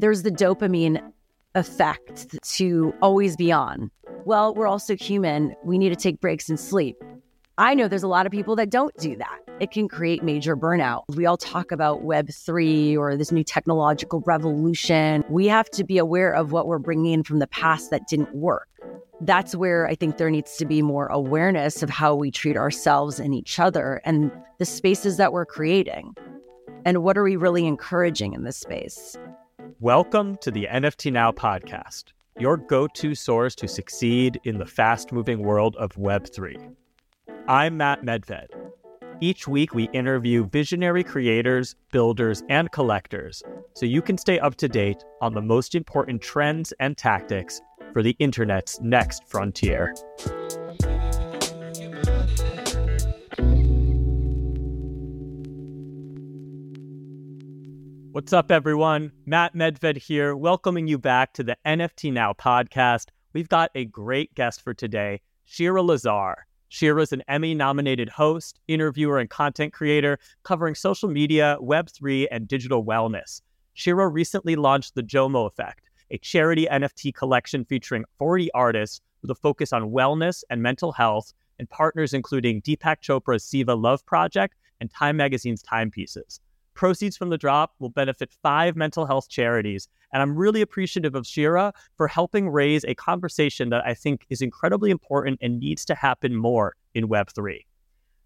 there's the dopamine effect to always be on. Well, we're also human. We need to take breaks and sleep. I know there's a lot of people that don't do that. It can create major burnout. We all talk about Web3 or this new technological revolution. We have to be aware of what we're bringing in from the past that didn't work. That's where I think there needs to be more awareness of how we treat ourselves and each other and the spaces that we're creating. And what are we really encouraging in this space? Welcome to the NFT Now podcast, your go to source to succeed in the fast moving world of Web3. I'm Matt Medved. Each week, we interview visionary creators, builders, and collectors so you can stay up to date on the most important trends and tactics for the internet's next frontier. What's up, everyone? Matt Medved here, welcoming you back to the NFT Now podcast. We've got a great guest for today, Shira Lazar. Shira is an Emmy nominated host, interviewer, and content creator covering social media, Web3, and digital wellness. Shira recently launched The Jomo Effect, a charity NFT collection featuring 40 artists with a focus on wellness and mental health, and partners including Deepak Chopra's Seva Love Project and Time Magazine's Timepieces. Proceeds from the drop will benefit five mental health charities. And I'm really appreciative of Shira for helping raise a conversation that I think is incredibly important and needs to happen more in Web3.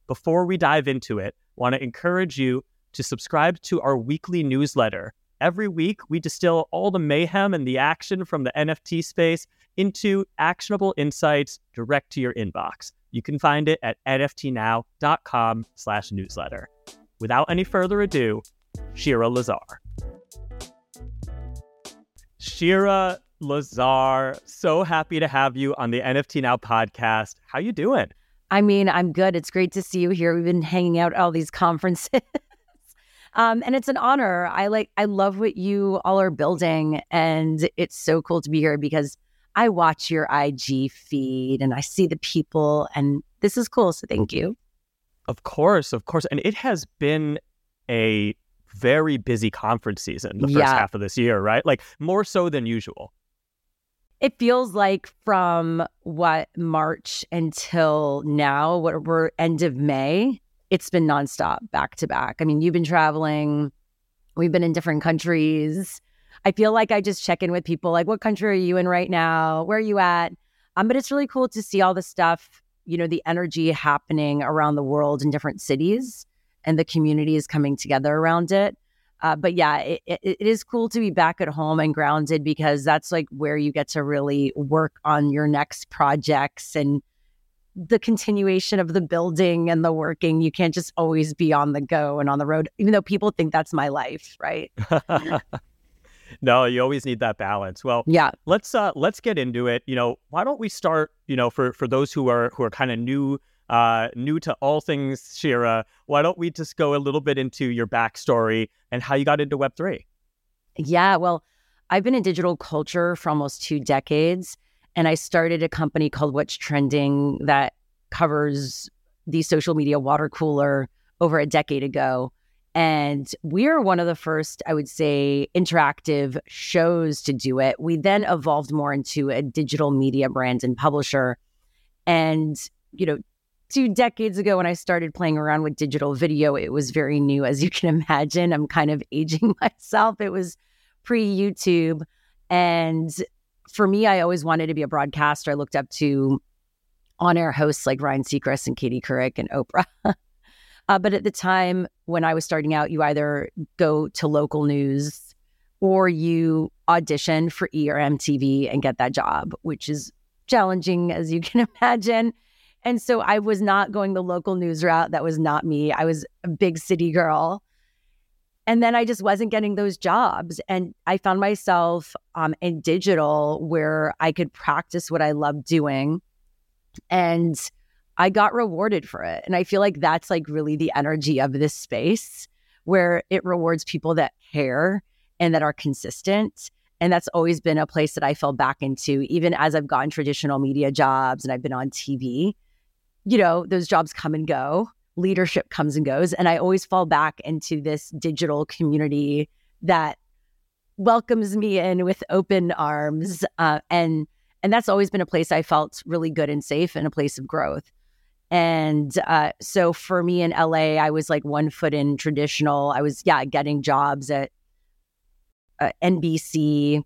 Before we dive into it, I want to encourage you to subscribe to our weekly newsletter Every week, we distill all the mayhem and the action from the NFT space into actionable insights direct to your inbox. You can find it at nftnow.com slash newsletter. Without any further ado, Shira Lazar. Shira Lazar, so happy to have you on the NFT Now podcast. How you doing? I mean, I'm good. It's great to see you here. We've been hanging out at all these conferences. Um, and it's an honor. I like, I love what you all are building. And it's so cool to be here because I watch your IG feed and I see the people, and this is cool. So thank you. Of course, of course. And it has been a very busy conference season the first yeah. half of this year, right? Like more so than usual. It feels like from what March until now, what we're end of May, it's been nonstop back to back. I mean, you've been traveling, we've been in different countries. I feel like I just check in with people like, what country are you in right now? Where are you at? Um, but it's really cool to see all the stuff, you know, the energy happening around the world in different cities and the communities coming together around it. Uh, but yeah, it, it, it is cool to be back at home and grounded because that's like where you get to really work on your next projects and the continuation of the building and the working. You can't just always be on the go and on the road, even though people think that's my life, right? no, you always need that balance. Well, yeah. Let's uh let's get into it. You know, why don't we start, you know, for for those who are who are kind of new uh new to all things Shira, why don't we just go a little bit into your backstory and how you got into web3? Yeah, well, I've been in digital culture for almost two decades. And I started a company called What's Trending that covers the social media water cooler over a decade ago. And we're one of the first, I would say, interactive shows to do it. We then evolved more into a digital media brand and publisher. And, you know, two decades ago when I started playing around with digital video, it was very new, as you can imagine. I'm kind of aging myself. It was pre YouTube. And for me, I always wanted to be a broadcaster. I looked up to on air hosts like Ryan Seacrest and Katie Couric and Oprah. uh, but at the time when I was starting out, you either go to local news or you audition for E or MTV and get that job, which is challenging as you can imagine. And so I was not going the local news route. That was not me. I was a big city girl. And then I just wasn't getting those jobs. And I found myself um, in digital where I could practice what I love doing. And I got rewarded for it. And I feel like that's like really the energy of this space where it rewards people that care and that are consistent. And that's always been a place that I fell back into, even as I've gotten traditional media jobs and I've been on TV. You know, those jobs come and go leadership comes and goes. And I always fall back into this digital community that welcomes me in with open arms. Uh, and and that's always been a place I felt really good and safe and a place of growth. And uh, so for me in LA, I was like one foot in traditional. I was, yeah, getting jobs at uh, NBC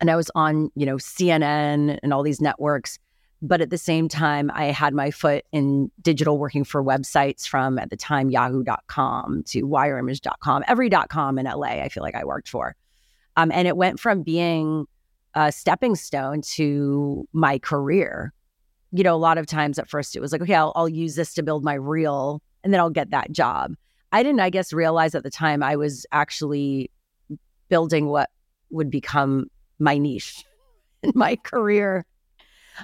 and I was on, you know, CNN and all these networks. But at the same time, I had my foot in digital working for websites from at the time yahoo.com to wireimage.com, every.com in LA, I feel like I worked for. Um, and it went from being a stepping stone to my career. You know, a lot of times at first it was like, okay, I'll, I'll use this to build my reel and then I'll get that job. I didn't, I guess, realize at the time I was actually building what would become my niche in my career.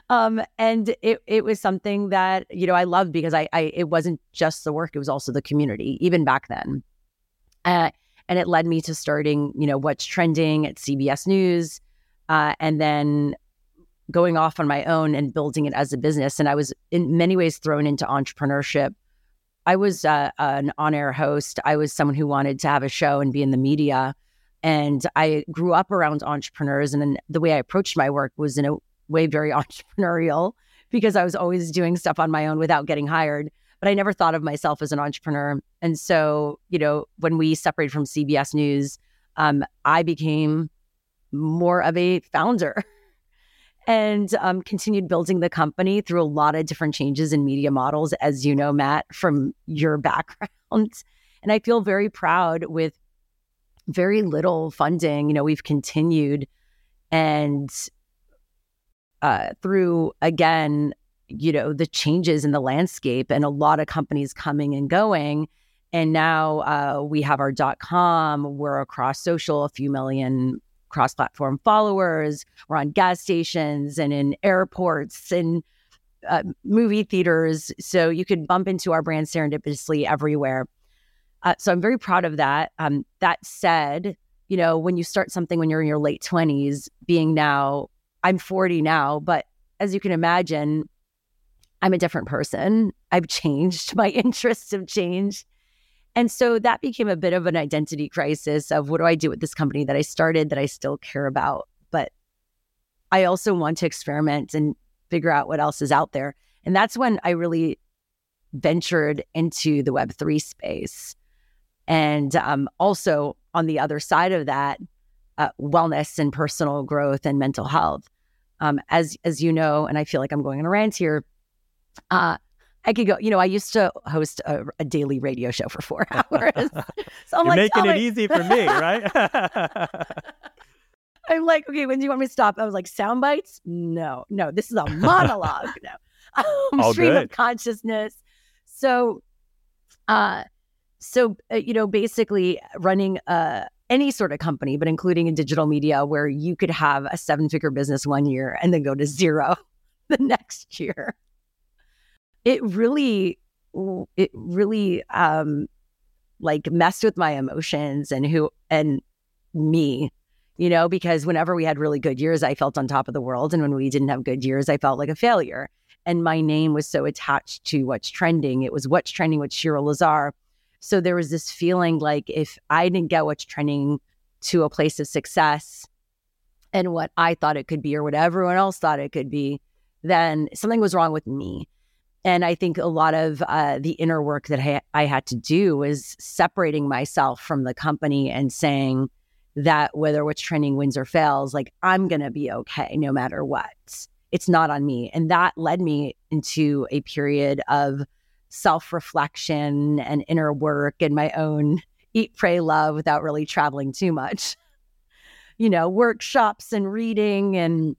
Um, and it it was something that you know I loved because I, I it wasn't just the work; it was also the community, even back then. Uh, and it led me to starting, you know, what's trending at CBS News, uh, and then going off on my own and building it as a business. And I was in many ways thrown into entrepreneurship. I was uh, an on-air host. I was someone who wanted to have a show and be in the media. And I grew up around entrepreneurs, and then the way I approached my work was in a way very entrepreneurial because I was always doing stuff on my own without getting hired. But I never thought of myself as an entrepreneur. And so, you know, when we separated from CBS News, um, I became more of a founder and um, continued building the company through a lot of different changes in media models, as you know, Matt, from your background. And I feel very proud with very little funding. You know, we've continued and uh, through again, you know, the changes in the landscape and a lot of companies coming and going. And now uh, we have our dot com. We're across social, a few million cross platform followers. We're on gas stations and in airports and uh, movie theaters. So you could bump into our brand serendipitously everywhere. Uh, so I'm very proud of that. Um, that said, you know, when you start something when you're in your late 20s, being now, I'm 40 now, but as you can imagine, I'm a different person. I've changed. My interests have changed. And so that became a bit of an identity crisis of what do I do with this company that I started that I still care about? But I also want to experiment and figure out what else is out there. And that's when I really ventured into the Web3 space. And um, also on the other side of that, uh, wellness and personal growth and mental health. Um, as as you know, and I feel like I'm going on a rant here. Uh, I could go. You know, I used to host a, a daily radio show for four hours. so I'm You're like, making it easy for me, right? I'm like, okay, when do you want me to stop? I was like, sound bites? No, no, this is a monologue. no, um, stream good. of consciousness. So, uh, so, uh, you know, basically running uh, any sort of company, but including in digital media, where you could have a seven figure business one year and then go to zero the next year. It really, it really, um, like messed with my emotions and who and me, you know, because whenever we had really good years, I felt on top of the world. And when we didn't have good years, I felt like a failure. And my name was so attached to what's trending. It was what's trending with Shira Lazar so there was this feeling like if I didn't get what's trending to a place of success and what I thought it could be or what everyone else thought it could be, then something was wrong with me. And I think a lot of uh, the inner work that I, I had to do was separating myself from the company and saying that whether what's trending wins or fails, like I'm going to be okay no matter what. It's not on me. And that led me into a period of self reflection and inner work and my own eat, pray, love without really traveling too much. you know, workshops and reading and,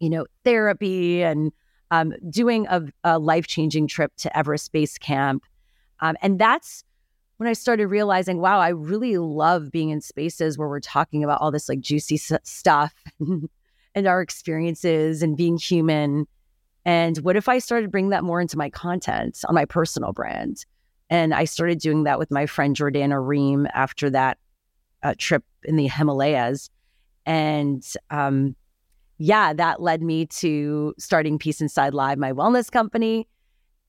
you know, therapy and um, doing a, a life changing trip to Everest Base Camp. Um, and that's when I started realizing, wow, I really love being in spaces where we're talking about all this like juicy s- stuff and our experiences and being human and what if I started bringing that more into my content on my personal brand? And I started doing that with my friend Jordana Ream after that uh, trip in the Himalayas. And um, yeah, that led me to starting Peace Inside Live, my wellness company.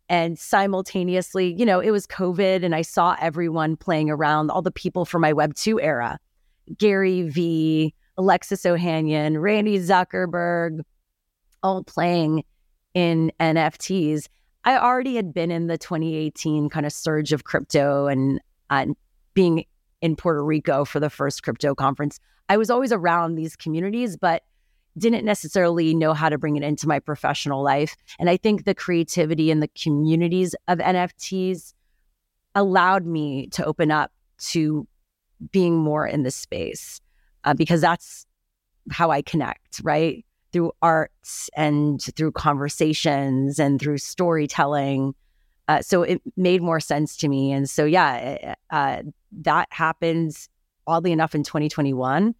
And simultaneously, you know, it was COVID and I saw everyone playing around, all the people from my Web2 era. Gary Vee, Alexis Ohanian, Randy Zuckerberg, all playing in NFTs. I already had been in the 2018 kind of surge of crypto and uh, being in Puerto Rico for the first crypto conference. I was always around these communities, but didn't necessarily know how to bring it into my professional life. And I think the creativity and the communities of NFTs allowed me to open up to being more in this space uh, because that's how I connect, right? Through arts and through conversations and through storytelling. Uh, so it made more sense to me. And so, yeah, uh, that happens oddly enough in 2021.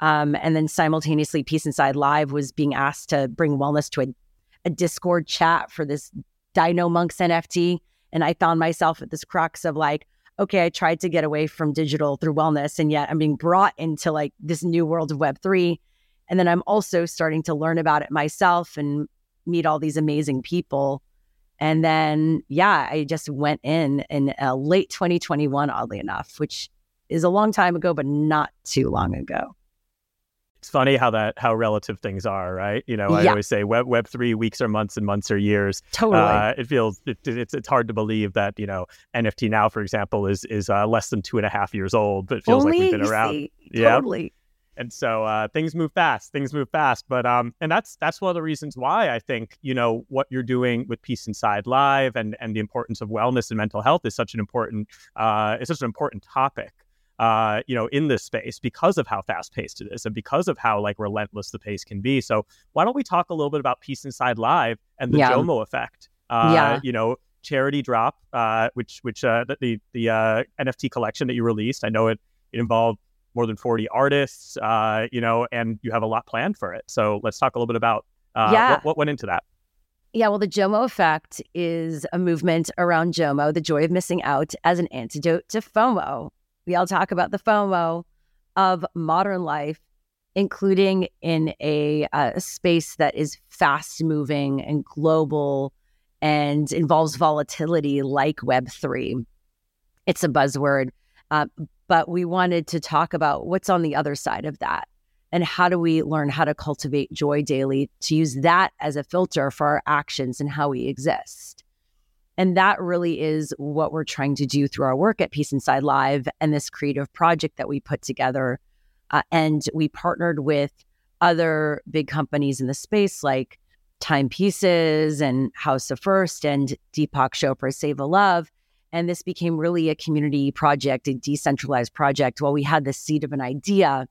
Um, and then simultaneously, Peace Inside Live was being asked to bring wellness to a, a Discord chat for this Dino Monks NFT. And I found myself at this crux of like, okay, I tried to get away from digital through wellness, and yet I'm being brought into like this new world of Web3. And then I'm also starting to learn about it myself and meet all these amazing people. And then, yeah, I just went in in uh, late 2021, oddly enough, which is a long time ago, but not too long ago it's funny how that how relative things are, right? You know, I yeah. always say Web Web three weeks or months and months or years. Totally, uh, it feels it, it's it's hard to believe that you know NFT now, for example, is is uh, less than two and a half years old, but it feels Only, like we've been around. Yeah, totally. And so uh, things move fast. Things move fast, but um, and that's that's one of the reasons why I think you know what you're doing with Peace Inside Live and and the importance of wellness and mental health is such an important uh, it's such an important topic uh, you know, in this space because of how fast paced it is and because of how like relentless the pace can be. So why don't we talk a little bit about Peace Inside Live and the yeah. Jomo effect? Uh, yeah. You know, charity drop, uh, which which uh, the the uh, NFT collection that you released. I know it, it involved more than 40 artists, uh, you know, and you have a lot planned for it. So let's talk a little bit about uh, yeah. what, what went into that. Yeah, well, the JOMO effect is a movement around JOMO, the joy of missing out, as an antidote to FOMO. We all talk about the FOMO of modern life, including in a, space that is fast moving and global and involves volatility like Web3. It's a buzzword, uh, but we wanted to talk about what's on the other side of that and how do we learn how to cultivate joy daily to use that as a filter for our actions and how we exist. And that really is what we're trying to do through our work at Peace Inside Live and this creative project that we put together. Uh, and we partnered with other big companies in the space like Timepieces and House of First and Deepak Chopra Seva Love. And this became really a community project, a decentralized project. While we had the seed of an idea,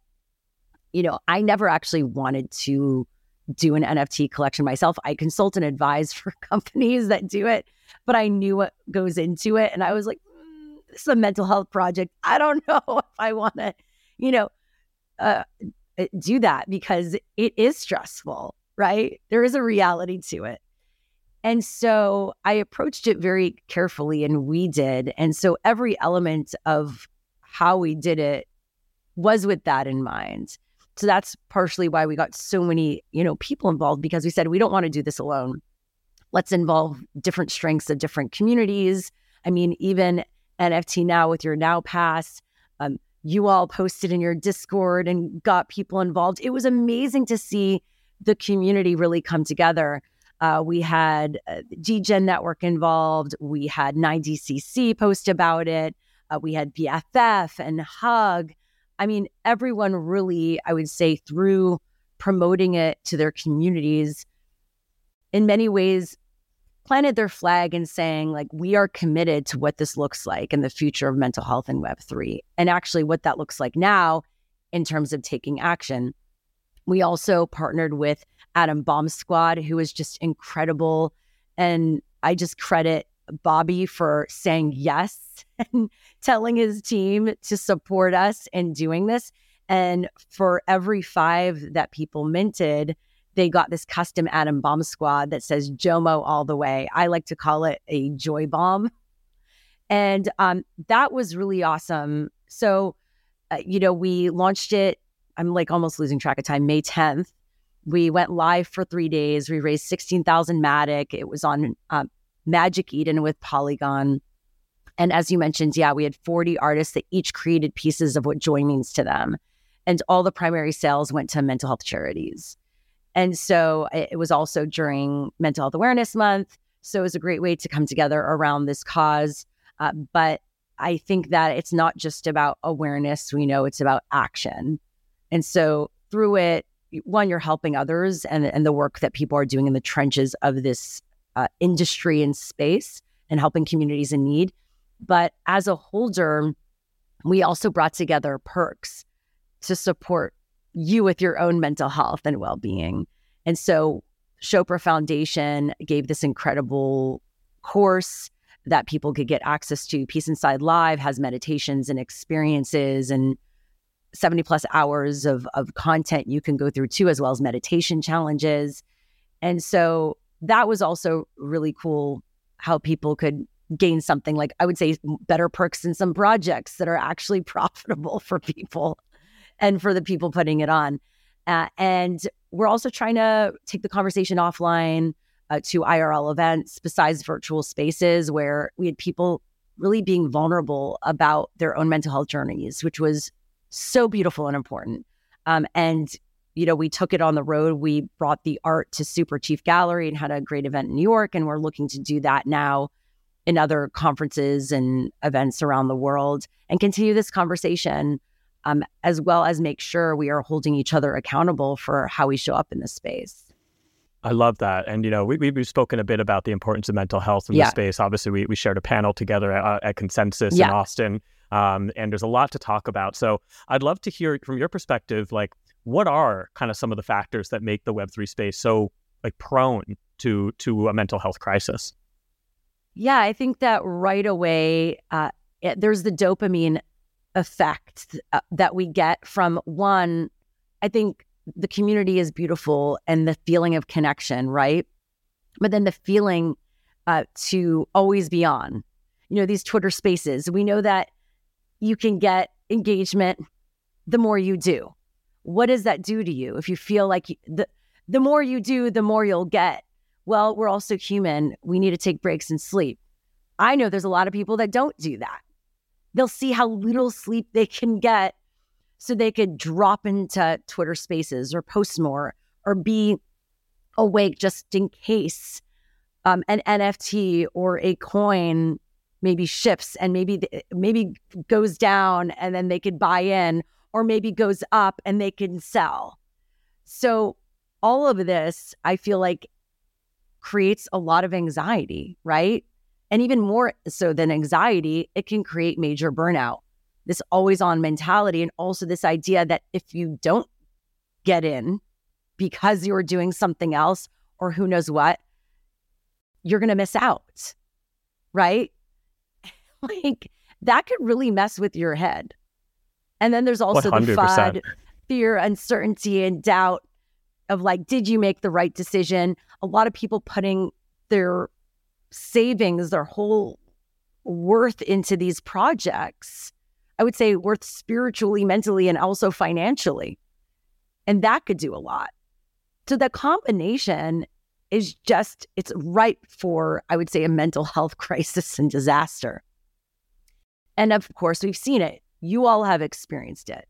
you know, I never actually wanted to do an NFT collection myself. I consult and advise for companies that do it but I knew what goes into it. And I was like, mm, this is a mental health project. I don't know if I want to, you know, uh, uh, do that because it is stressful, right? There is a reality to it. And so I approached it very carefully, and we did. And so every element of how we did it was with that in mind. So that's partially why we got so many, you know, people involved because we said we don't want to do this alone let's involve different strengths of different communities. I mean, even NFT now with your Now Pass, um, you all posted in your Discord and got people involved. It was amazing to see the community really come together. Uh, we had uh, DGen Network involved. We had 9DCC post about it. Uh, we had BFF and Hug. I mean, everyone really, I would say, through promoting it to their communities, in many ways planted their flag and saying like we are committed to what this looks like in the future of mental health in web3 and actually what that looks like now in terms of taking action. We also partnered with Adam Bomb Squad who is just incredible. And i just credit bobby for saying yes and telling his team to support us in doing this and for every five that people minted they got this custom Adam Bomb Squad that says Jomo all the way. I like to call it a joy bomb. And um, that was really awesome. So, uh, you know, we launched it. I'm like almost losing track of time, May 10th. We went live for three days. We raised 16,000 Matic. It was on um, Magic Eden with Polygon. And as you mentioned, yeah, we had 40 artists that each created pieces of what joy means to them. and all the primary sales went to mental health charities. And so it was also during Mental Health Awareness Month. So it was a great way to come together around this cause. Uh, but I think that it's not just about awareness. We know it's about action. And so through it, one, you're helping others and, and the work that people are doing in the trenches of this uh, industry and space and helping communities in need. But as a holder, we also brought together perks to support you with your own mental health and well being. And so, Chopra Foundation gave this incredible course that people could get access to. Peace Inside Live has meditations and experiences and 70 plus hours of, of content you can go through too, as well as meditation challenges. And so that was also really cool how people could gain something like I would say better perks in some projects that are actually profitable for people and for the people putting it on. Uh, and we're also trying to take the conversation offline uh, to IRL events besides virtual spaces where we had people really being vulnerable about their own mental health journeys, which was so beautiful and important. Um, and you know, we took it on the road. We brought the art to Super Chief Gallery and had a great event in New York. And we're looking to do that now in other conferences and events around the world and continue this conversation, um, as well as make sure we are holding each other accountable for how we show up in this space. I love that. And, you know, we, we've spoken a bit about the importance of mental health in yeah. the space. Obviously, we, we shared a panel together at, at Consensus yeah. in Austin. Um, and there's a lot to talk about. So I'd love to hear from your perspective, like, what are kind of some of the factors that make the Web3 space so like prone to to a mental health crisis? Yeah, I think that right away, uh, it, there's the dopamine effect uh, that we get from one. I think the community is beautiful and the feeling of connection, right? But then the feeling uh, to always be on. You know, these Twitter spaces, we know that you can get engagement the more you do what does that do to you if you feel like you, the the more you do the more you'll get well we're also human we need to take breaks and sleep i know there's a lot of people that don't do that they'll see how little sleep they can get so they could drop into twitter spaces or post more or be awake just in case um, an nft or a coin maybe shifts and maybe maybe goes down and then they could buy in or maybe goes up and they can sell. So, all of this, I feel like creates a lot of anxiety, right? And even more so than anxiety, it can create major burnout. This always on mentality, and also this idea that if you don't get in because you're doing something else or who knows what, you're going to miss out, right? like that could really mess with your head. And then there's also 100%. the FUD, fear, uncertainty, and doubt of like, did you make the right decision? A lot of people putting their savings, their whole worth into these projects. I would say worth spiritually, mentally, and also financially. And that could do a lot. So the combination is just, it's ripe for, I would say, a mental health crisis and disaster. And of course, we've seen it. You all have experienced it.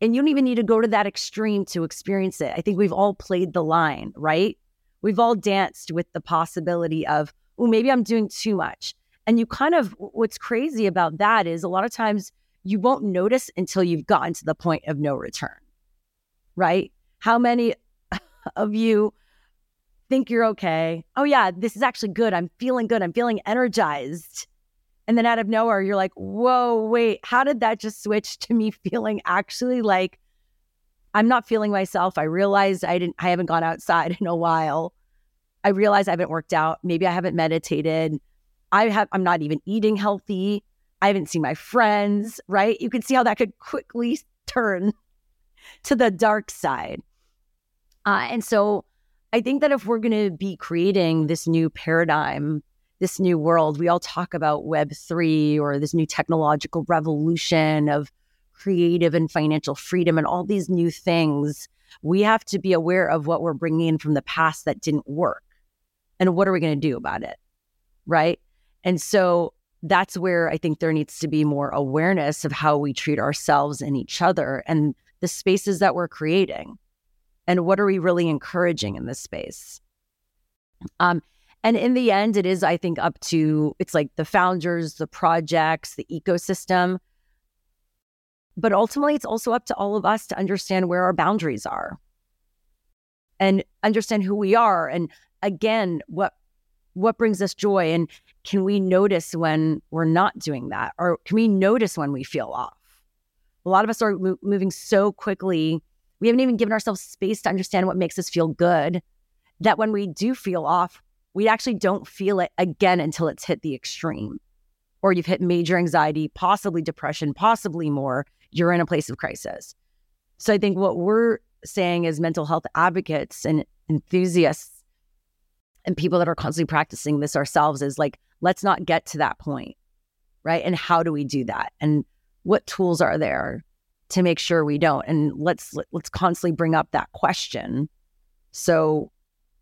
And you don't even need to go to that extreme to experience it. I think we've all played the line, right? We've all danced with the possibility of, oh, maybe I'm doing too much. And you kind of, what's crazy about that is a lot of times you won't notice until you've gotten to the point of no return, right? How many of you think you're okay? Oh, yeah, this is actually good. I'm feeling good. I'm feeling energized. And then out of nowhere, you're like, whoa, wait, how did that just switch to me feeling actually like I'm not feeling myself? I realized I didn't, I haven't gone outside in a while. I realize I haven't worked out. Maybe I haven't meditated. I have, I'm not even eating healthy. I haven't seen my friends, right? You can see how that could quickly turn to the dark side. Uh, and so I think that if we're going to be creating this new paradigm this new world. We all talk about Web3 or this new technological revolution of creative and financial freedom and all these new things. We have to be aware of what we're bringing in from the past that didn't work. And what are we going to do about it? Right. And so that's where I think there needs to be more awareness of how we treat ourselves and each other and the spaces that we're creating and what are we really encouraging in this space. Um, and in the end, it is, I think, up to it's like the founders, the projects, the ecosystem. But ultimately, it's also up to all of us to understand where our boundaries are and understand who we are. And again, what what brings us joy and can we notice when we're not doing that or can we notice when we feel off a lot of us are mo- moving so quickly we haven't even given ourselves space to understand what makes us feel good that when we do feel off we actually don't feel it again until it's hit the extreme or you've hit major anxiety possibly depression possibly more you're in a place of crisis so i think what we're saying as mental health advocates and enthusiasts and people that are constantly practicing this ourselves is like, let's not get to that point, right? And how do we do that? And what tools are there to make sure we don't? And let's let's constantly bring up that question. So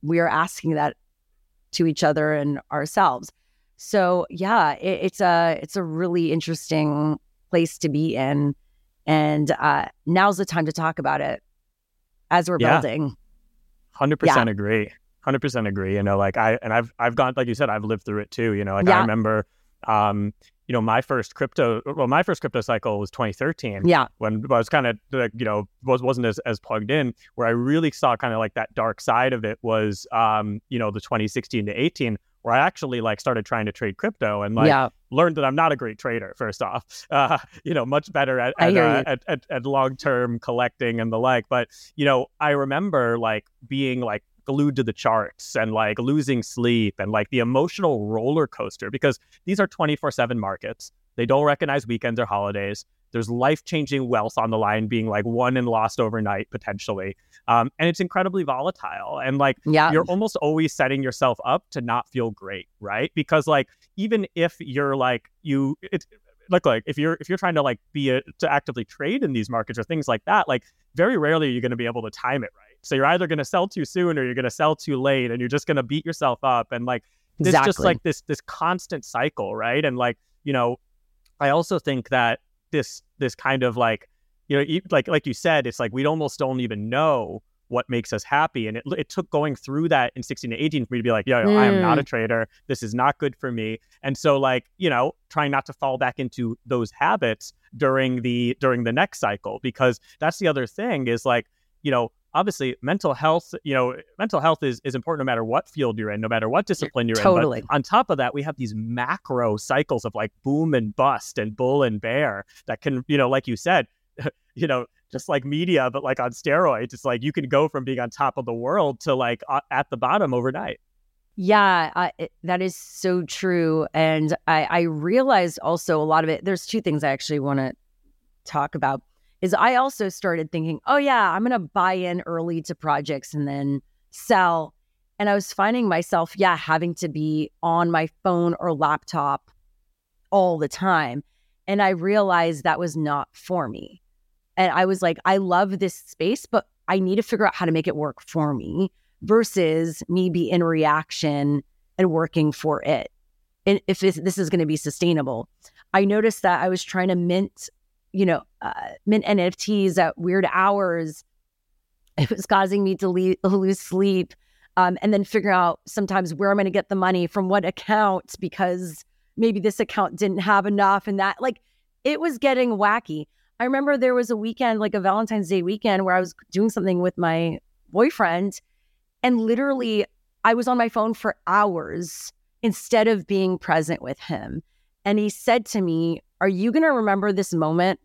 we are asking that to each other and ourselves. So yeah, it, it's a it's a really interesting place to be in, and uh, now's the time to talk about it as we're yeah. building. Hundred yeah. percent agree hundred percent agree. You know, like I and I've I've gone like you said, I've lived through it too. You know, like yeah. I remember, um, you know, my first crypto, well, my first crypto cycle was 2013. Yeah, when I was kind of like, you know, was wasn't as as plugged in. Where I really saw kind of like that dark side of it was, um, you know, the 2016 to 18 where I actually like started trying to trade crypto and like yeah. learned that I'm not a great trader. First off, uh, you know, much better at at, uh, at, at, at long term collecting and the like. But you know, I remember like being like glued to the charts and like losing sleep and like the emotional roller coaster because these are 24 7 markets. They don't recognize weekends or holidays. There's life changing wealth on the line being like won and lost overnight potentially. Um, and it's incredibly volatile. And like yeah. you're almost always setting yourself up to not feel great, right? Because like even if you're like you it's look like if you're if you're trying to like be a, to actively trade in these markets or things like that, like very rarely are you going to be able to time it right so you're either going to sell too soon or you're going to sell too late and you're just going to beat yourself up. And like, it's exactly. just like this, this constant cycle. Right. And like, you know, I also think that this, this kind of like, you know, like, like you said, it's like, we almost don't even know what makes us happy. And it, it took going through that in 16 to 18 for me to be like, yo, yo mm. I am not a mm. trader. This is not good for me. And so like, you know, trying not to fall back into those habits during the during the next cycle because that's the other thing is like, you know, obviously mental health you know mental health is, is important no matter what field you're in no matter what discipline you're totally. in but on top of that we have these macro cycles of like boom and bust and bull and bear that can you know like you said you know just like media but like on steroids it's like you can go from being on top of the world to like uh, at the bottom overnight yeah, it, that is so true. And I, I realized also a lot of it. There's two things I actually want to talk about is I also started thinking, oh, yeah, I'm going to buy in early to projects and then sell. And I was finding myself, yeah, having to be on my phone or laptop all the time. And I realized that was not for me. And I was like, I love this space, but I need to figure out how to make it work for me versus me be in reaction and working for it. And if this, is going to be sustainable, I noticed that I was trying to mint you know, uh, mint NFTs at weird hours. It was causing me to lose sleep. Um, and then figure out sometimes where I'm going to get the money from what account because maybe this account didn't have enough and that like it was getting wacky. I remember there was a weekend, like a Valentine's Day weekend, where I was doing something with my boyfriend and literally I was on my phone for hours instead of being present with him. And he said to me, are you going to remember this moment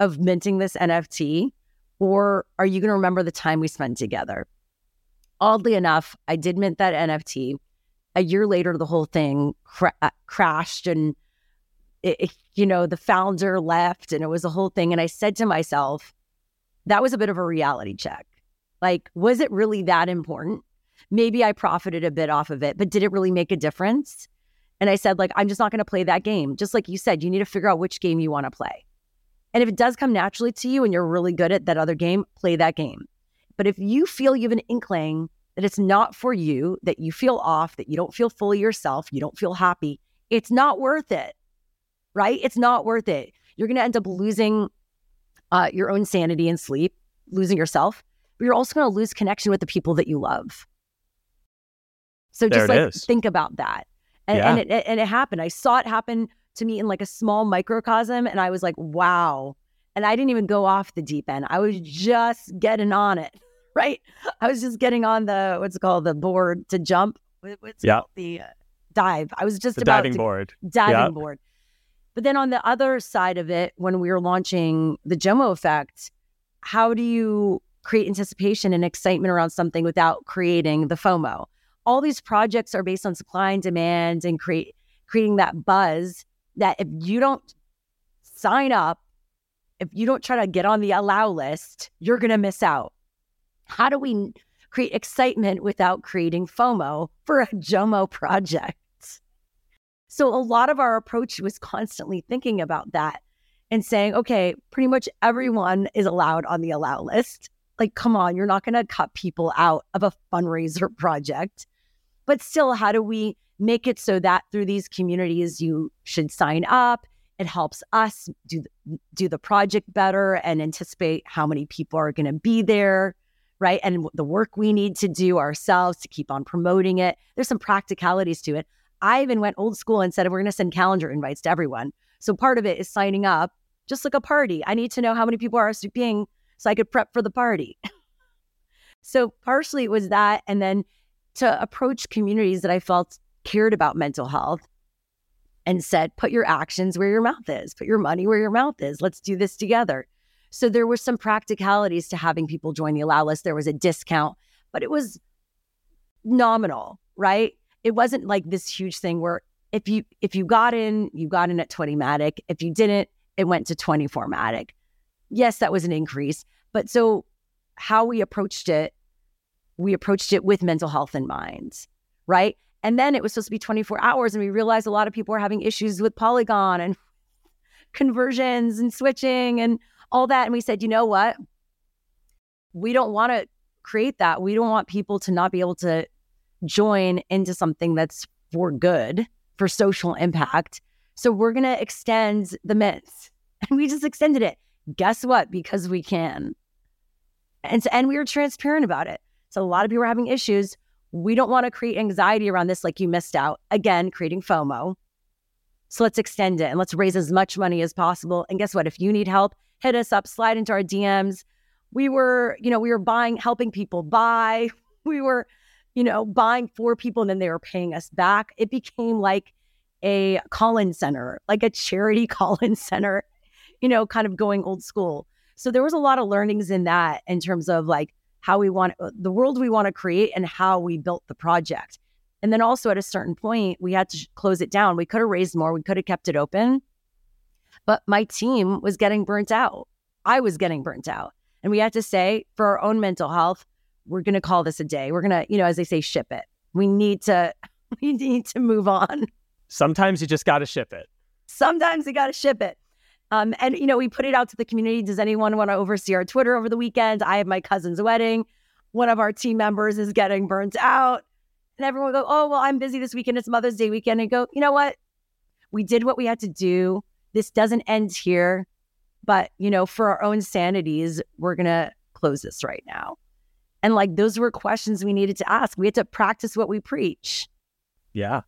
of minting this NFT or are you going to remember the time we spent together? Oddly enough, I did mint that NFT. A year later, the whole thing cra- uh, crashed and, it, it, you know, the founder left and it was a whole thing. And I said to myself, that was a bit of a reality check. Like, was it really that important? Maybe I profited a bit off of it, but did it really make a difference? And I said, like, I'm just not going to play that game. Just like you said, you need to figure out which game you want to play. And if it does come naturally to you and you're really good at that other game, play that game. But if you feel you have an inkling that it's not for you, that you feel off, that you don't feel fully yourself, you don't feel happy, it's not worth it, right? It's not worth it. You're going to end up losing uh, your own sanity and sleep, losing yourself, but you're also going to lose connection with the people that you love. So just There like is. think about that. And, Yeah. and it and it happened. I saw it happen to me in like a small microcosm, and I was like, wow. And I didn't even go off the deep end. I was just getting on it, right? I was just getting on the what's it called the board to jump. What's Yeah. called? the uh, dive. I was just The about diving to board. diving Yeah. board. But then on the other side of it, when we were launching the Jomo effect, how do you create anticipation and excitement around something without creating the FOMO? All these projects are based on supply and demand and create creating that buzz that if you don't sign up, if you don't try to get on the allow list, you're going to miss out. How do we create excitement without creating FOMO for a Jomo project? So a lot of our approach was constantly thinking about that and saying, okay, pretty much everyone is allowed on the allow list. Like, come on, you're not going to cut people out of a fundraiser project. But still, how do we make it so that through these communities, you should sign up? It helps us do do the project better and anticipate how many people are going to be there, right? And the work we need to do ourselves to keep on promoting it. There's some practicalities to it. I even went old school and said we're going to send calendar invites to everyone. So part of it is signing up, just like a party. I need to know how many people are RSVPing so I could prep for the party. so partially it was that, and then to approach communities that I felt cared about mental health and said, put your actions where your mouth is, put your money where your mouth is. Let's do this together. So there were some practicalities to having people join the allow list. There was a discount, but it was nominal, right? It wasn't like this huge thing where if you if you got in, you got in at 20 Matic. If you didn't, it went to 24 Matic. Yes, that was an increase. But so how we approached it, we approached it with mental health in mind, right? And then it was supposed to be 24 hours, and we realized a lot of people were having issues with Polygon and conversions and switching and all that. And we said, you know what? We don't want to create that. We don't want people to not be able to join into something that's for good, for social impact. So we're going to extend the mints. And we just extended it. Guess what? Because we can. And, so, and we were transparent about it. So a lot of people were having issues. We don't want to create anxiety around this like you missed out. Again, creating FOMO. So let's extend it and let's raise as much money as possible. And guess what? If you need help, hit us up, slide into our DMs. We were, you know, we were buying, helping people buy. We were, you know, buying for people and then they were paying us back. It became like a call-in center, like a charity call-in center, you know, kind of going old school. So there was a lot of learnings in that in terms of like how we want uh, the world we want to create and how we built the project. And then also at a certain point, we had to sh- close it down. We could have raised more, we could have kept it open. But my team was getting burnt out. I was getting burnt out. And we had to say, for our own mental health, we're going to call this a day. We're going to, you know, as they say, ship it. We need to, we need to move on. Sometimes you just got to ship it. Sometimes you got to ship it. Um, and, you know, we put it out to the community. Does anyone want to oversee our Twitter over the weekend? I have my cousin's wedding. One of our team members is getting burnt out. And everyone go, oh, well, I'm busy this weekend. It's Mother's Day weekend. And go, you know what? We did what we had to do. This doesn't end here. But, you know, for our own sanities, we're going to close this right now. And like those were questions we needed to ask. We had to practice what we preach. Yeah.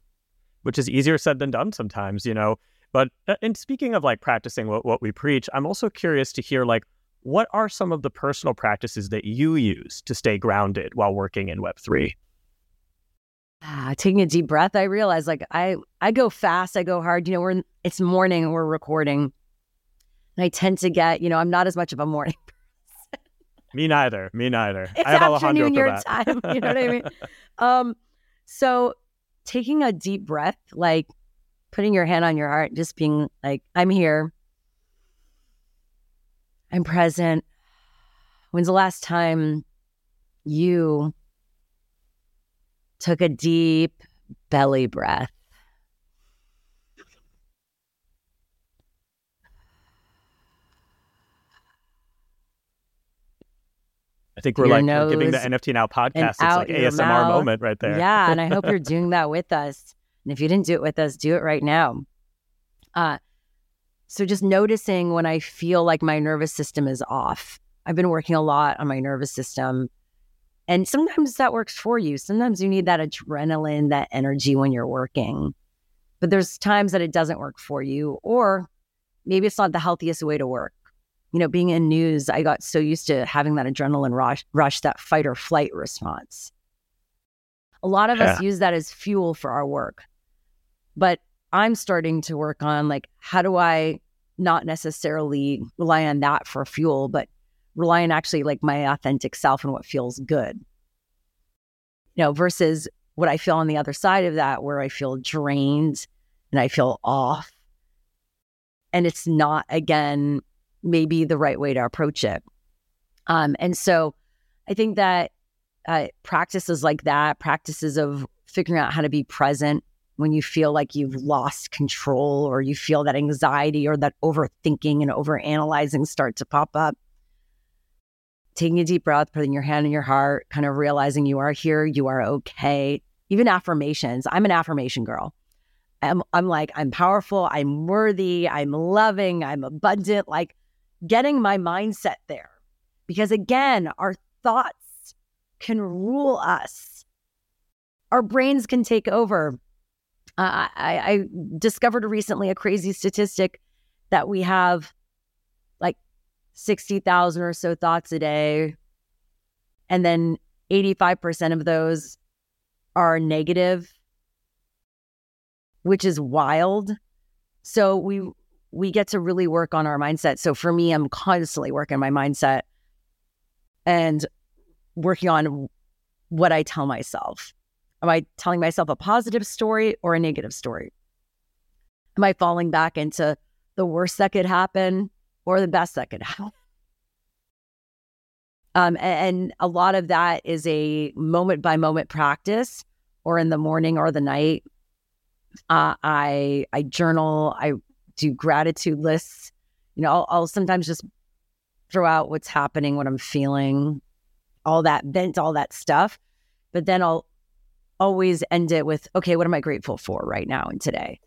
Which is easier said than done sometimes, you know. But uh, and speaking of like practicing what, what we preach, I'm also curious to hear like what are some of the personal practices that you use to stay grounded while working in Web3? Ah, taking a deep breath, I realize like I I go fast, I go hard. You know, we're in, it's morning and we're recording. And I tend to get, you know, I'm not as much of a morning. Me neither. Me neither. It's I have Alejandro afternoon for your that. time. You know what I mean? Um, so taking a deep breath, like putting your hand on your heart, just being like, I'm here. I'm present. When's the last time you took a deep belly breath? I think we're like giving the NFT Now podcast. It's like ASMR mouth. moment right there. Yeah, and I hope you're doing that with us. And if you didn't do it with us, do it right now. Uh, So just noticing when I feel like my nervous system is off. I've been working a lot on my nervous system. And sometimes that works for you. Sometimes you need that adrenaline, that energy when you're working. But there's times that it doesn't work for you, or maybe it's not the healthiest way to work. You know, being in news, I got so used to having that adrenaline rush, rush that fight or flight response. A lot of yeah. us use that as fuel for our work. But I'm starting to work on like, how do I not necessarily rely on that for fuel, but rely on actually like my authentic self and what feels good? You know, versus what I feel on the other side of that, where I feel drained and I feel off. And it's not, again, maybe the right way to approach it. Um, and so I think that uh, practices like that, practices of figuring out how to be present when you feel like you've lost control or you feel that anxiety or that overthinking and overanalyzing start to pop up. Taking a deep breath, putting your hand in your heart, kind of realizing you are here, you are okay. Even affirmations. I'm an affirmation girl. I'm, I'm like, I'm powerful, I'm worthy, I'm loving, I'm abundant, like getting my mindset there. Because again, our thoughts can rule us, our brains can take over uh, I, I discovered recently a crazy statistic that we have like 60,000 or so thoughts a day. And then 85% of those are negative, which is wild. So we we get to really work on our mindset. So for me, I'm constantly working my mindset and working on what I tell myself. Am I telling myself a positive story or a negative story? Am I falling back into the worst that could happen or the best that could happen? Um, and, a lot of that is a moment by moment practice, or in the morning or the night. Uh, I I journal. I do gratitude lists. You know, I'll, I'll sometimes just throw out what's happening, what I'm feeling, all that vent, all that stuff. But then I'll always end it with, okay, what am I grateful for right now and today?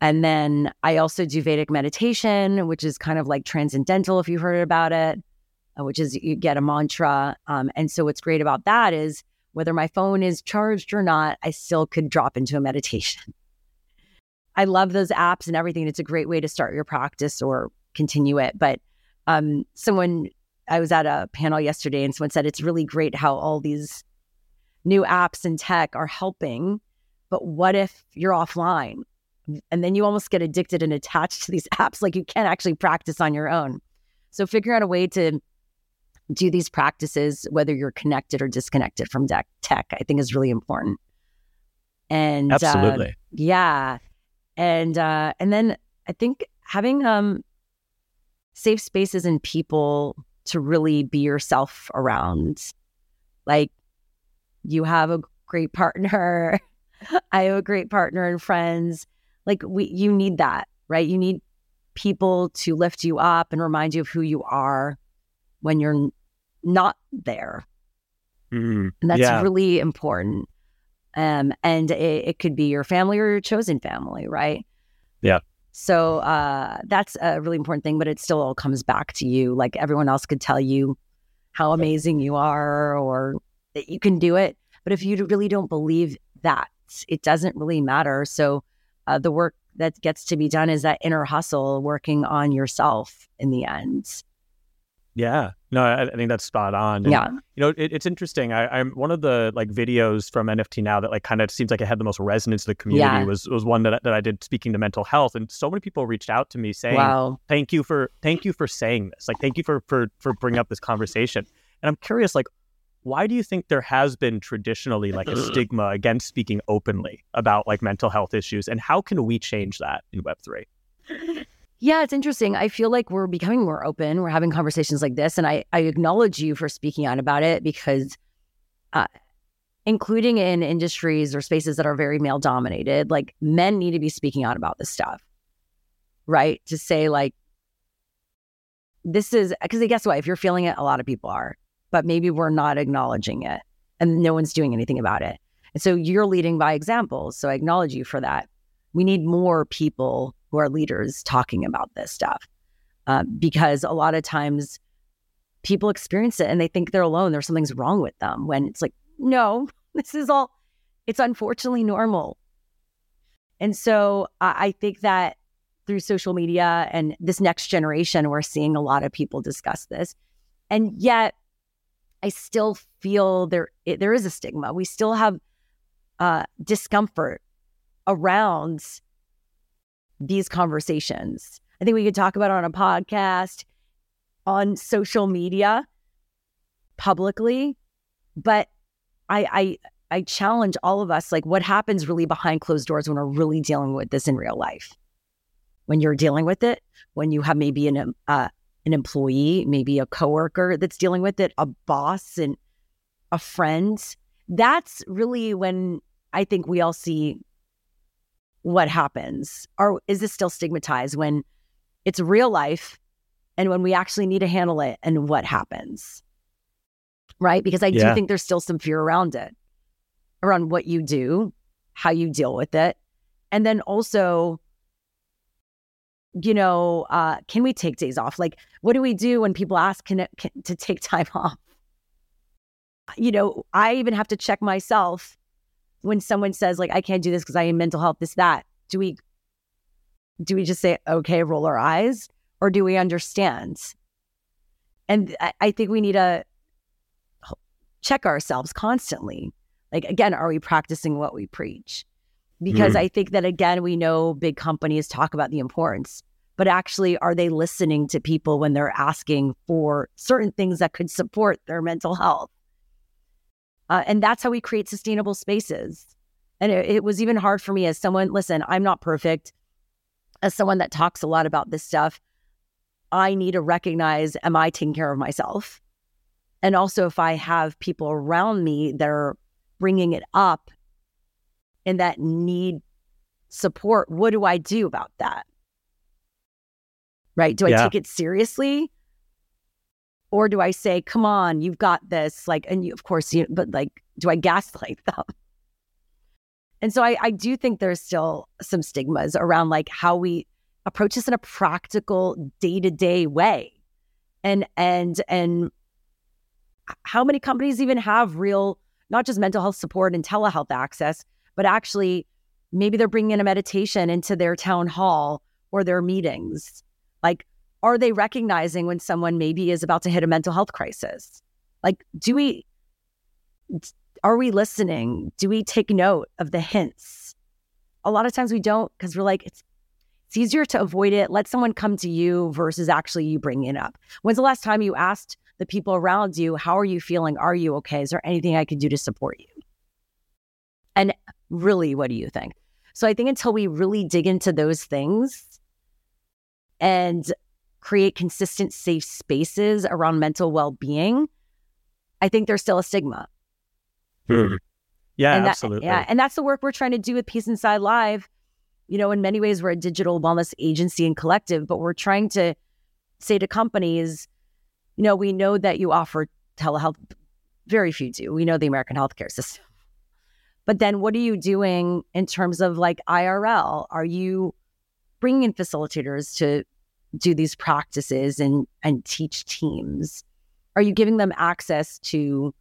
And then I also do Vedic meditation, which is kind of like transcendental, if you've heard about it, uh, which is you get a mantra. Um, and so what's great about that is whether my phone is charged or not, I still could drop into a meditation. I love those apps and everything. It's a great way to start your practice or continue it. But um, someone, I was at a panel yesterday and someone said it's really great how all these new apps and tech are helping. But what if you're offline? And then you almost get addicted and attached to these apps, like you can't actually practice on your own. So figure out a way to do these practices, whether you're connected or disconnected from tech, I think is really important. And uh, absolutely, uh, yeah, and uh, and then I think having um safe spaces and people to really be yourself around, like you have a great partner. I have a great partner and friends. Like we you need that, right? You need people to lift you up and remind you of who you are when you're not there. And that's yeah. really important. Um, and it, it, could be your family or your chosen family, right? Yeah. So uh, that's a really important thing, but it still all comes back to you. Like everyone else could tell you how amazing you are or that you can do it. But if you really don't believe that, it doesn't really matter. So uh, the work that gets to be done is that inner hustle, working on yourself in the end. Yeah, no, I, I think that's spot on. And, yeah, you know, it, it's interesting. I, am one of the like videos from NFT now that like kind of seems like it had the most resonance to the community yeah. was was one that that I did speaking to mental health, and so many people reached out to me saying, "Wow, thank you for thank you for saying this. Like, thank you for for for bringing up this conversation." And I'm curious, like, why do you think there has been traditionally like a stigma against speaking openly about like mental health issues and how can we change that in web3 yeah it's interesting i feel like we're becoming more open we're having conversations like this and i, I acknowledge you for speaking out about it because uh, including in industries or spaces that are very male dominated like men need to be speaking out about this stuff right to say like this is because guess what if you're feeling it a lot of people are but maybe we're not acknowledging it and no one's doing anything about it. And so you're leading by example. So I acknowledge you for that. We need more people who are leaders talking about this stuff uh, because a lot of times people experience it and they think they're alone. There's something's wrong with them when it's like, no, this is all, it's unfortunately normal. And so I, I think that through social media and this next generation, we're seeing a lot of people discuss this. And yet, I still feel there it, there is a stigma. We still have uh, discomfort around these conversations. I think we could talk about it on a podcast, on social media, publicly, but I, I I challenge all of us like what happens really behind closed doors when we're really dealing with this in real life. When you're dealing with it, when you have maybe an um, uh, an employee, maybe a coworker that's dealing with it, a boss and a friend, that's really when I think we all see what happens. Or is this still stigmatized when it's real life and when we actually need to handle it and what happens? Right? Because I yeah. do think there's still some fear around it, around what you do, how you deal with it. And then also, you know, uh, can we take days off? Like, what do we do when people ask can it, can, to take time off? You know, I even have to check myself when someone says like I can't do this because I am mental health, this that. Do we do we just say okay, roll our eyes, or do we understand? And I, I think we need to check ourselves constantly. Like again, are we practicing what we preach? Because mm. I think that again, we know big companies talk about the importance, but actually, are they listening to people when they're asking for certain things that could support their mental health? Uh, and that's how we create sustainable spaces. And it, it was even hard for me as someone, listen, I'm not perfect. As someone that talks a lot about this stuff, I need to recognize am I taking care of myself? And also, if I have people around me that are bringing it up and that need support, what do I do about that? Right? Do I yeah. take it seriously? Or do I say, "Come on, you've got this"? Like, and you, of course, you, but like, do I gaslight them? And so I, I do think there's still some stigmas around like how we approach this in a practical, day to day way, and and and how many companies even have real, not just mental health support and telehealth access, but actually maybe they're bringing in a meditation into their town hall or their meetings. Like, are they recognizing when someone maybe is about to hit a mental health crisis? Like, do we, are we listening? Do we take note of the hints? A lot of times we don't because we're like, it's, it's easier to avoid it. Let someone come to you versus actually you bringing it up. When's the last time you asked the people around you, how are you feeling? Are you okay? Is there anything I can do to support you? And really, what do you think? So I think until we really dig into those things and create consistent, safe spaces around mental well being, I think there's still a stigma. Hmm. Yeah, and that, absolutely. Yeah. And that's the work we're trying to do with Peace Inside Live. You know, in many ways, we're a digital wellness agency and collective, but we're trying to say to companies, you know, we know that you offer telehealth. Very few do. We know the American healthcare system. But then what are you doing in terms of like IRL? Are you bringing in facilitators to do these practices and and teach teams? Are you giving them access to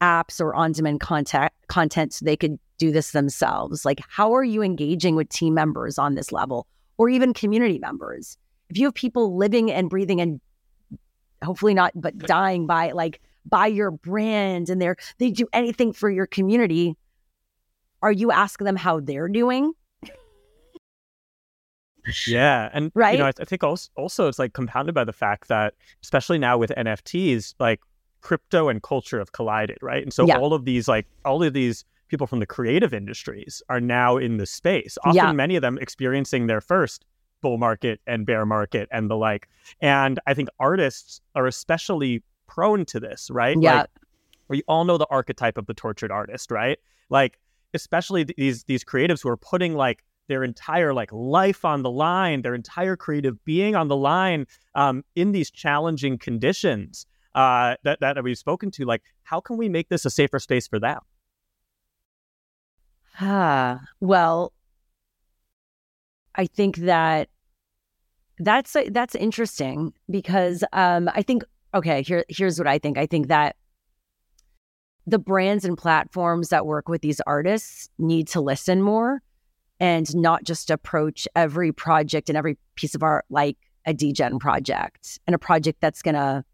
apps or on-demand content content so they could do this themselves? Like how are you engaging with team members on this level or even community members? If you have people living and breathing and hopefully not but dying by like by your brand and they're they do anything for your community, are you asking them how they're doing? yeah and right you know I, I, think also, also it's like compounded by the fact that especially now with nfts like crypto and culture have collided right? And so yeah. all of these like all of these people from the creative industries are now in the space often yeah. many of them experiencing their first bull market and bear market and the like. And i think artists are especially prone to this right? Yeah. Like, we all know the archetype of the tortured artist right? Like especially these these creatives who are putting like their entire like life on the line, their entire creative being on the line um, in these challenging conditions uh, that that we've spoken to. Like, how can we make this a safer space for them? Ah, well, I think that that's that's interesting because um, I think okay here here's what I think. I think that the brands and platforms that work with these artists need to listen more and not just approach every project and every piece of art like a degen project and a project that's going to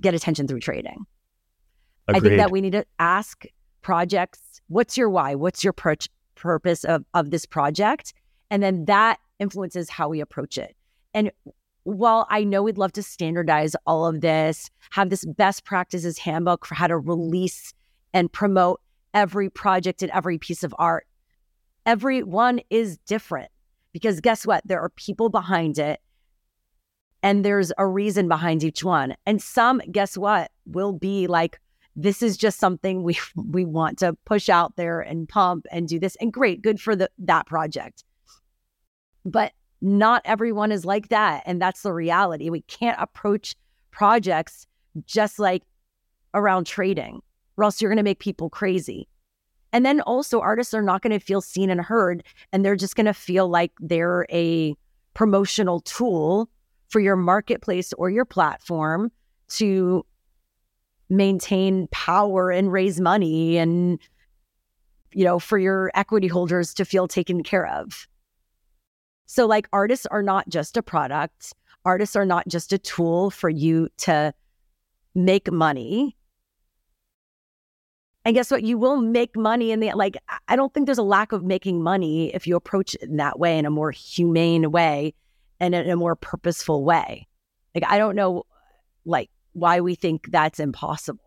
get attention through trading. Agreed. I think that we need to ask projects, what's your why? What's your pur- purpose of, of this project? And then that influences how we approach it. And while I know we'd love to standardize all of this, have this best practices handbook for how to release and promote every project and every piece of art, every one is different because guess what? There are people behind it and there's a reason behind each one. And some, guess what, will be like, this is just something we we want to push out there and pump and do this. And great, good for the that project. But not everyone is like that. And that's the reality. We can't approach projects just like around trading, or else you're going to make people crazy. And then also, artists are not going to feel seen and heard, and they're just going to feel like they're a promotional tool for your marketplace or your platform to maintain power and raise money and you know for your equity holders to feel taken care of so, like, artists are not just a product, artists are not just a tool for you to make money. And guess what? You will make money in the like. I don't think there's a lack of making money if you approach it in that way, in a more humane way, and in a more purposeful way. Like I don't know, like why we think that's impossible.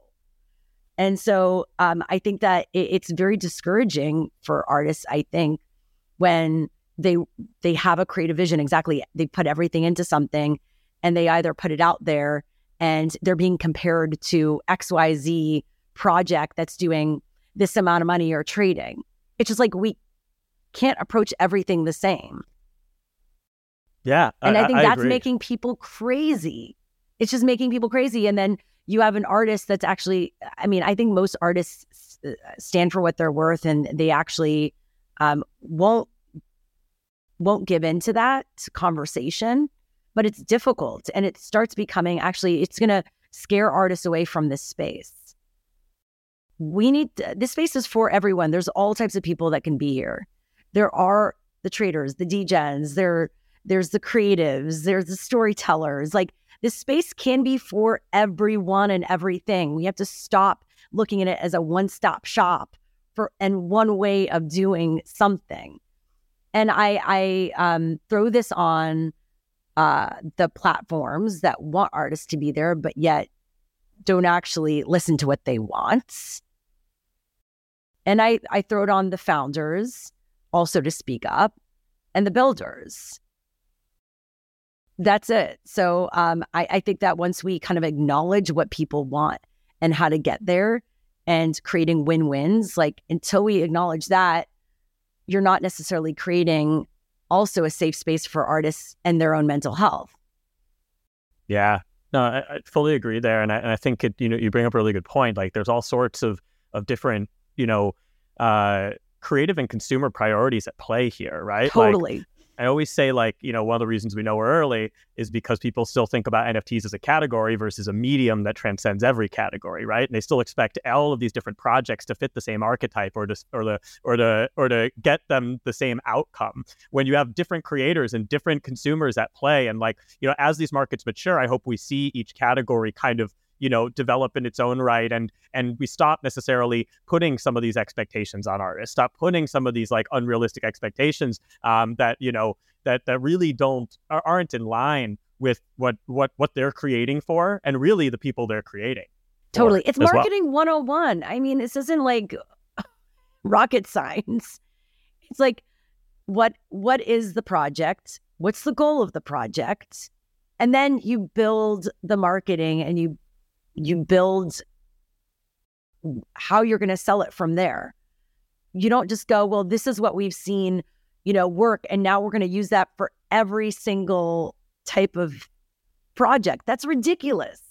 And so um, I think that it, it's very discouraging for artists. I think when they they have a creative vision exactly they put everything into something and they either put it out there and they're being compared to xyz project that's doing this amount of money or trading it's just like we can't approach everything the same yeah and i, I think I that's agree. making people crazy it's just making people crazy and then you have an artist that's actually i mean i think most artists stand for what they're worth and they actually um, won't won't give into that conversation, but it's difficult and it starts becoming actually, it's going to scare artists away from this space. We need this space is for everyone. There's all types of people that can be here. There are the traders, the degens, there there's the creatives, there's the storytellers. Like this space can be for everyone and everything. We have to stop looking at it as a one-stop shop for and one way of doing something and I I um, throw this on uh, the platforms that want artists to be there, but yet don't actually listen to what they want. And I I throw it on the founders also to speak up, and the builders. That's it. So um, I, I think that once we kind of acknowledge what people want and how to get there, and creating win wins, like until we acknowledge that, you're not necessarily creating also a safe space for artists and their own mental health. Yeah, no, I, I fully agree there, and I, and I think it, you know you bring up a really good point. Like, there's all sorts of of different, you know, uh, creative and consumer priorities at play here, right? Totally. Like, I always say, like, you know, one of the reasons we know we're early is because people still think about NFTs as a category versus a medium that transcends every category, right? And they still expect all of these different projects to fit the same archetype or to or the or to or to get them the same outcome. When you have different creators and different consumers at play, and like, you know, as these markets mature, I hope we see each category kind of you know develop in its own right and and we stop necessarily putting some of these expectations on artists. Stop putting some of these like unrealistic expectations um, that you know that that really don't aren't in line with what what what they're creating for and really the people they're creating totally. It's marketing well. 101 i mean this isn't like rocket science. It's like what what is the project? What's the goal of the project? And then you build the marketing and you you build how you're going to sell it from there. You don't just go, well, this is what we've seen, you know, work, and now we're going to use that for every single type of project. That's ridiculous.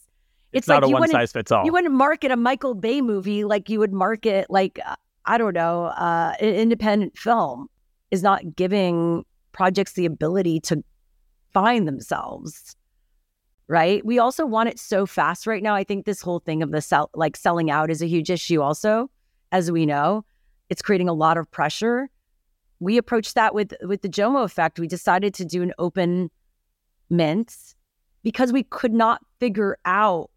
It's, it's not like a one size fits all. You wouldn't market a Michael Bay movie like you would market, like uh, I don't know, uh, an independent film is not giving projects the ability to find themselves. Right. We also want it so fast right now. I think this whole thing of the sell, like selling out is a huge issue, also, as we know. It's creating a lot of pressure. We approached that with with the Jomo effect. We decided to do an open mint because we could not figure out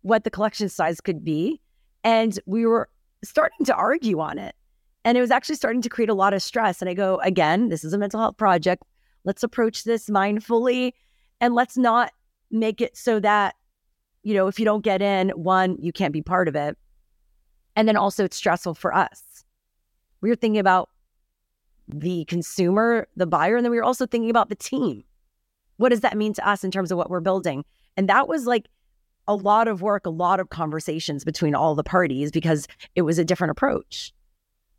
what the collection size could be. And we were starting to argue on it. And it was actually starting to create a lot of stress. And I go, again, this is a mental health project. Let's approach this mindfully and let's not make it so that, you know, if you don't get in, one, you can't be part of it. And then also it's stressful for us. We were thinking about the consumer, the buyer, and then we were also thinking about the team. What does that mean to us in terms of what we're building? And that was like a lot of work, a lot of conversations between all the parties because it was a different approach.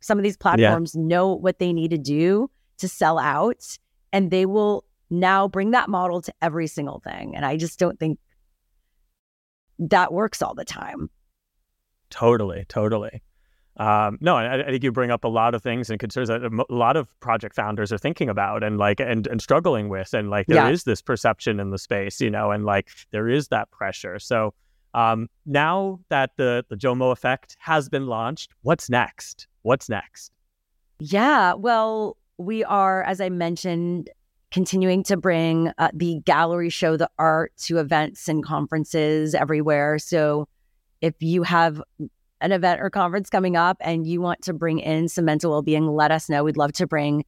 Some of these platforms yeah. know what they need to do to sell out, and they will now bring that model to every single thing. And I just don't think that works all the time. Totally, totally. Um, no, I, I, think you bring up a lot of things and concerns that a lot of project founders are thinking about and like and, and struggling with, and like there yeah. is this perception in the space, you know, and like there is that pressure. So um, now that the the Jomo effect has been launched, what's next? What's next? Yeah, well, we are, as I mentioned, continuing to bring uh, the gallery show the art to events and conferences everywhere. So if you have an event or conference coming up and you want to bring in some mental well-being, let us know. We'd love to bring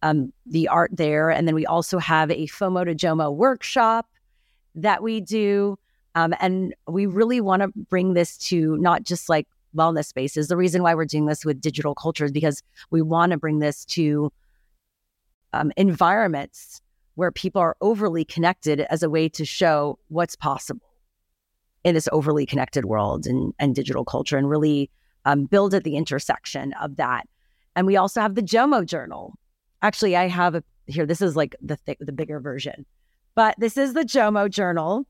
um, the art there. And then we also have a FOMO to JOMO workshop that we do. Um, and we really want to bring this to not just like wellness spaces. The reason why we're doing this with digital culture is because we want to bring this to um, environments where people are overly connected as a way to show what's possible in this overly connected world and, and digital culture and really um, build at the intersection of that. And we also have the Jomo Journal. Actually, I have a, here, this is like the, th- the bigger version, but this is the Jomo Journal.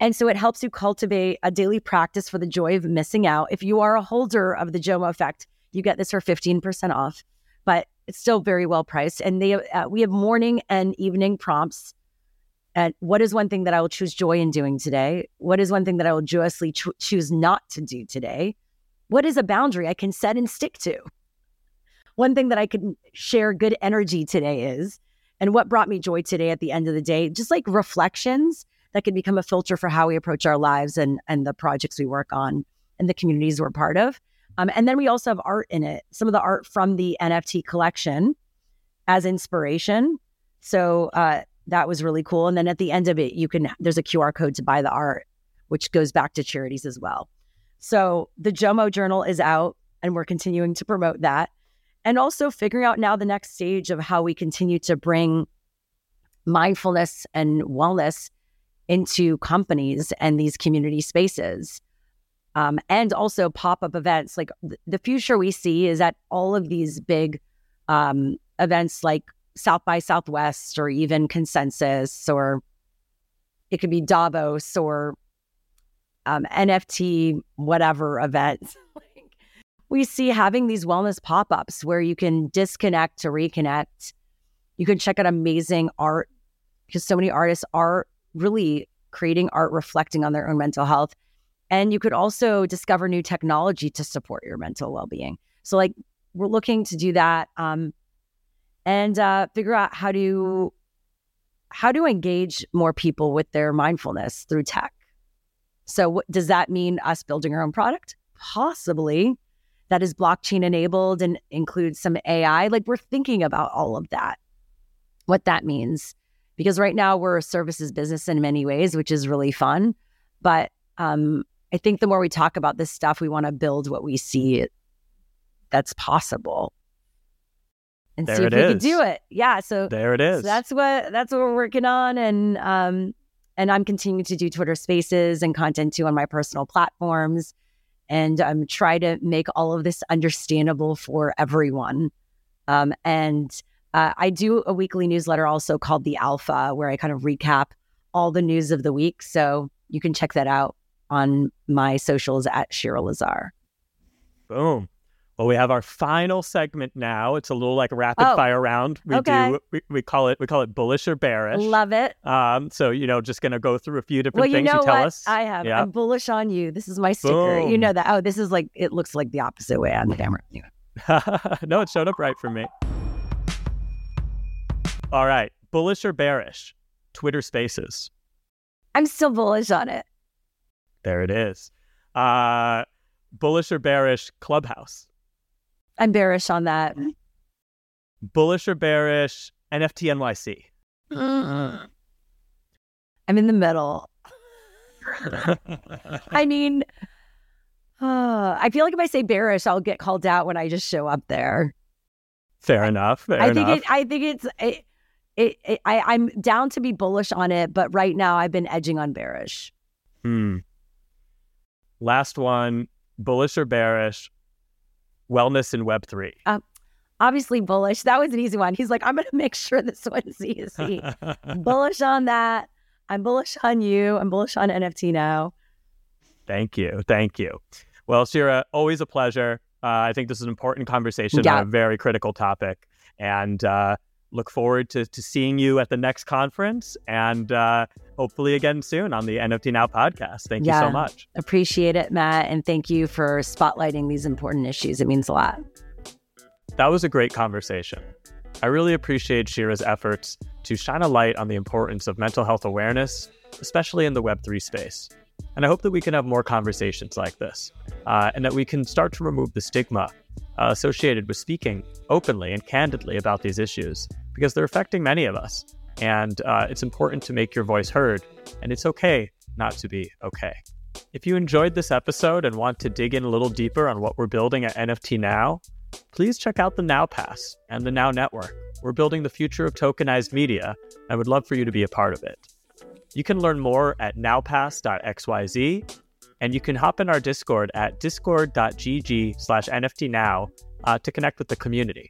And so it helps you cultivate a daily practice for the joy of missing out. If you are a holder of the Jomo effect, you get this for 15% off, but it's still very well priced. And they uh, we have morning and evening prompts and what is one thing that I will choose joy in doing today? What is one thing that I will joyously cho- choose not to do today? What is a boundary I can set and stick to? One thing that I can share good energy today is, and what brought me joy today at the end of the day, just like reflections that can become a filter for how we approach our lives and, and the projects we work on and the communities we're part of. Um, and then we also have art in it, some of the art from the NFT collection as inspiration. So uh, that was really cool. And then at the end of it, you can there's a QR code to buy the art, which goes back to charities as well. So the Jomo Journal is out, and we're continuing to promote that, and also figuring out now the next stage of how we continue to bring mindfulness and wellness into companies and these community spaces. Um, and also pop up events. Like th- the future we see is that all of these big um, events like South by Southwest or even Consensus, or it could be Davos or um, NFT, whatever events. we see having these wellness pop ups where you can disconnect to reconnect. You can check out amazing art because so many artists are really creating art reflecting on their own mental health. And you could also discover new technology to support your mental well being. So, like, we're looking to do that. Um, and uh, figure out how to how to engage more people with their mindfulness through tech. So, what, does that mean us building our own product? Possibly. That is blockchain enabled and includes some AI. Like we're thinking about all of that, what that means. Because right now we're a services business in many ways, which is really fun. But um, I think the more we talk about this stuff, we want to build what we see that's possible and there see if we is. can do it. Yeah. So there it is. So that's what that's what we're working on. And um and I'm continuing to do Twitter spaces and content too on my personal platforms. And I'm um, try to make all of this understandable for everyone. Um, and uh, I do a weekly newsletter also called The Alpha, where I kind of recap all the news of the week. So you can check that out on my socials at Shira Lazar. Boom. Well, we have our final segment now. It's a little like rapid Oh, fire round. We okay. do we, we call it we call it bullish or bearish. Love it. um, so you know, just gonna go through a few different Well, you things know you tell what? us. I have. Yeah. I'm bullish on you. This is my sticker. You know that. Oh, this is like it looks like the opposite way on the camera. Anyway. no, it showed up right for me. All right, bullish or bearish? Twitter Spaces. I'm still bullish on it. There it is. Uh, bullish or bearish? Clubhouse. I'm bearish on that. Bullish or bearish? NFT NYC. I'm in the middle. I mean, uh, I feel like if I say bearish, I'll get called out when I just show up there. Fair enough. Fair I think enough. it. I think it's. It, it, it, I, I'm down to be bullish on it, but right now I've been edging on bearish. Hmm. Last one, bullish or bearish? Wellness in Web three. Obviously bullish. That was an easy one. He's like, I'm going to make sure this one's easy. bullish on that. I'm bullish on you. I'm bullish on NFT now. Thank you. Thank you. Well, Shira, always a pleasure. Uh, I think this is an important conversation Yeah. on a very critical topic. And uh, look forward to, to seeing you at the next conference and uh, hopefully again soon on the NFT Now podcast. Thank you so much. Appreciate it, Matt. And thank you for spotlighting these important issues. It means a lot. That was a great conversation. I really appreciate Shira's efforts to shine a light on the importance of mental health awareness, especially in the Web3 space. And I hope that we can have more conversations like this uh, and that we can start to remove the stigma uh, associated with speaking openly and candidly about these issues because they're affecting many of us. And uh, it's important to make your voice heard, and it's okay not to be okay. If you enjoyed this episode and want to dig in a little deeper on what we're building at NFT Now, please check out the Now Pass and the Now Network. We're building the future of tokenized media. I would love for you to be a part of it. You can learn more at nowpass.xyz, and you can hop in our Discord at discord.gg slash nftnow uh, to connect with the community.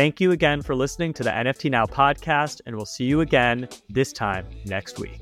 Thank you again for listening to the NFT Now podcast, and we'll see you again this time next week.